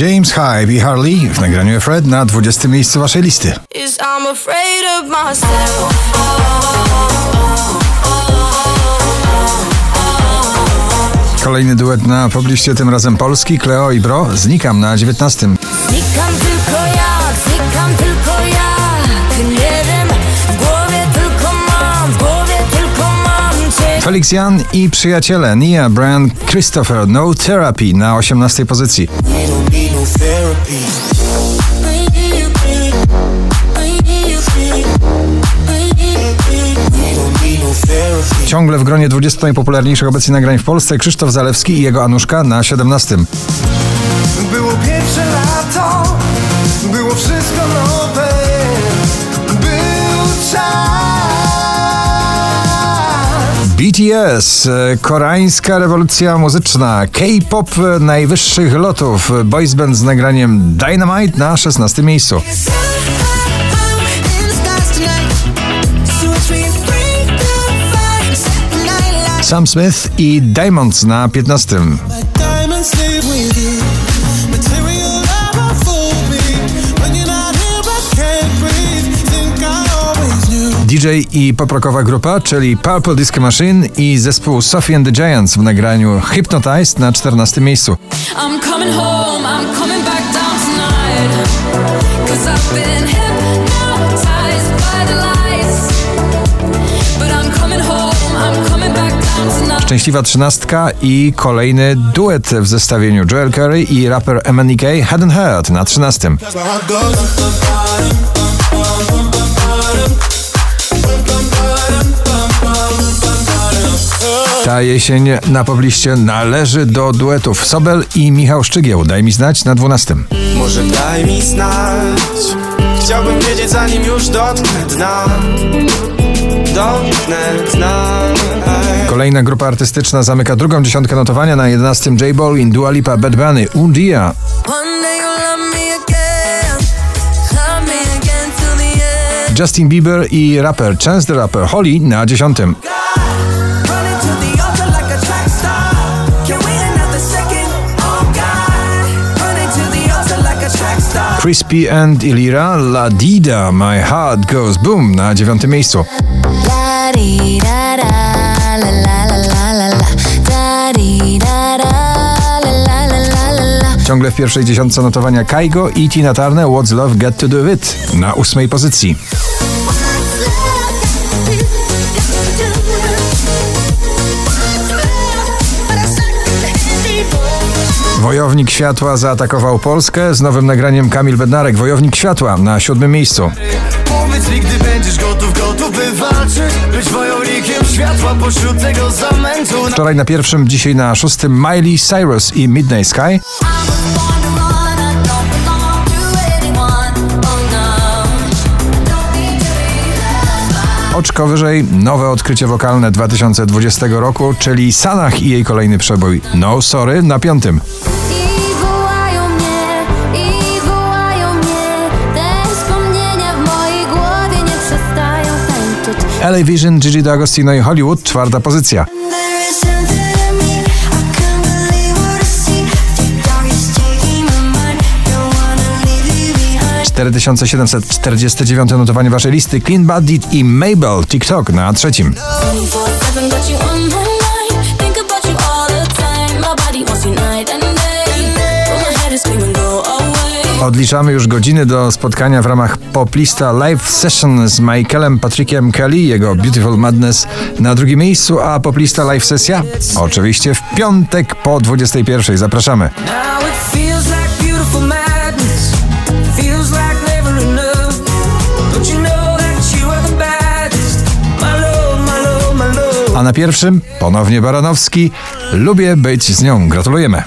James Hype i Harley w nagraniu Fred na 20 miejscu waszej listy. Kolejny duet na pobliście, tym razem polski, Cleo i Bro, Znikam na 19. Znikam tylko Felix Jan i przyjaciele Nia, Brian, Christopher, No Therapy na 18 pozycji. Ciągle w gronie 20 najpopularniejszych obecnie nagrań w Polsce Krzysztof Zalewski i jego Anuszka na 17. Było pierwsze lato, BTS, e, koreańska rewolucja muzyczna, K-pop najwyższych lotów, boys band z nagraniem Dynamite na 16 miejscu. Sam Smith i Diamonds na 15. DJ i poprokowa grupa, czyli Purple Disco Machine i zespół Sophie and the Giants w nagraniu Hypnotized na 14 miejscu. Szczęśliwa trzynastka i kolejny duet w zestawieniu Joel Curry i raper MNEK Head and Heart na 13. Ta jesień na pobliście należy do duetów Sobel i Michał Szczygieł. Daj mi znać na 12. Może daj mi znać Chciałbym wiedzieć zanim już dotknę dna Dotknę dna Kolejna grupa artystyczna zamyka drugą dziesiątkę notowania na 11. J Balvin, Dua Lipa, Bad Bunny, Undia. Justin Bieber i raper Chance the Rapper Holly na 10. Crispy and Ilira La Dida My Heart Goes Boom na 9. miejscu. Ciągle w pierwszej dziesiątce notowania Kaigo i Tina Turner What's Love Got To Do With na ósmej pozycji. Wojownik Światła zaatakował Polskę z nowym nagraniem Kamil Bednarek Wojownik Światła na siódmym miejscu. Powiedz mi, gdy będziesz gotów, gotów by walczyć Być wojownikiem światła pośród tego zamętu Wczoraj na pierwszym, dzisiaj na szóstym Miley Cyrus i Midnight Sky. Oczko wyżej nowe odkrycie wokalne 2020 roku, czyli Sanach i jej kolejny przebój No Sorry na piątym. LA Vision, Gigi D'Agostino i Hollywood, czwarta pozycja. 4749 notowanie waszej listy Clean Bandit i Mabel TikTok na trzecim. 24/7 got you on my mind. Think about you all the time. My body wants you night and day. But my head is screaming, go away. Odliczamy już godziny do spotkania w ramach poplista live session z Michaelem Patrickiem Kelly, jego Beautiful Madness na drugim miejscu, a poplista live sesja oczywiście w piątek po 21. Zapraszamy. A na pierwszym ponownie Baranowski. Lubię być z nią. Gratulujemy.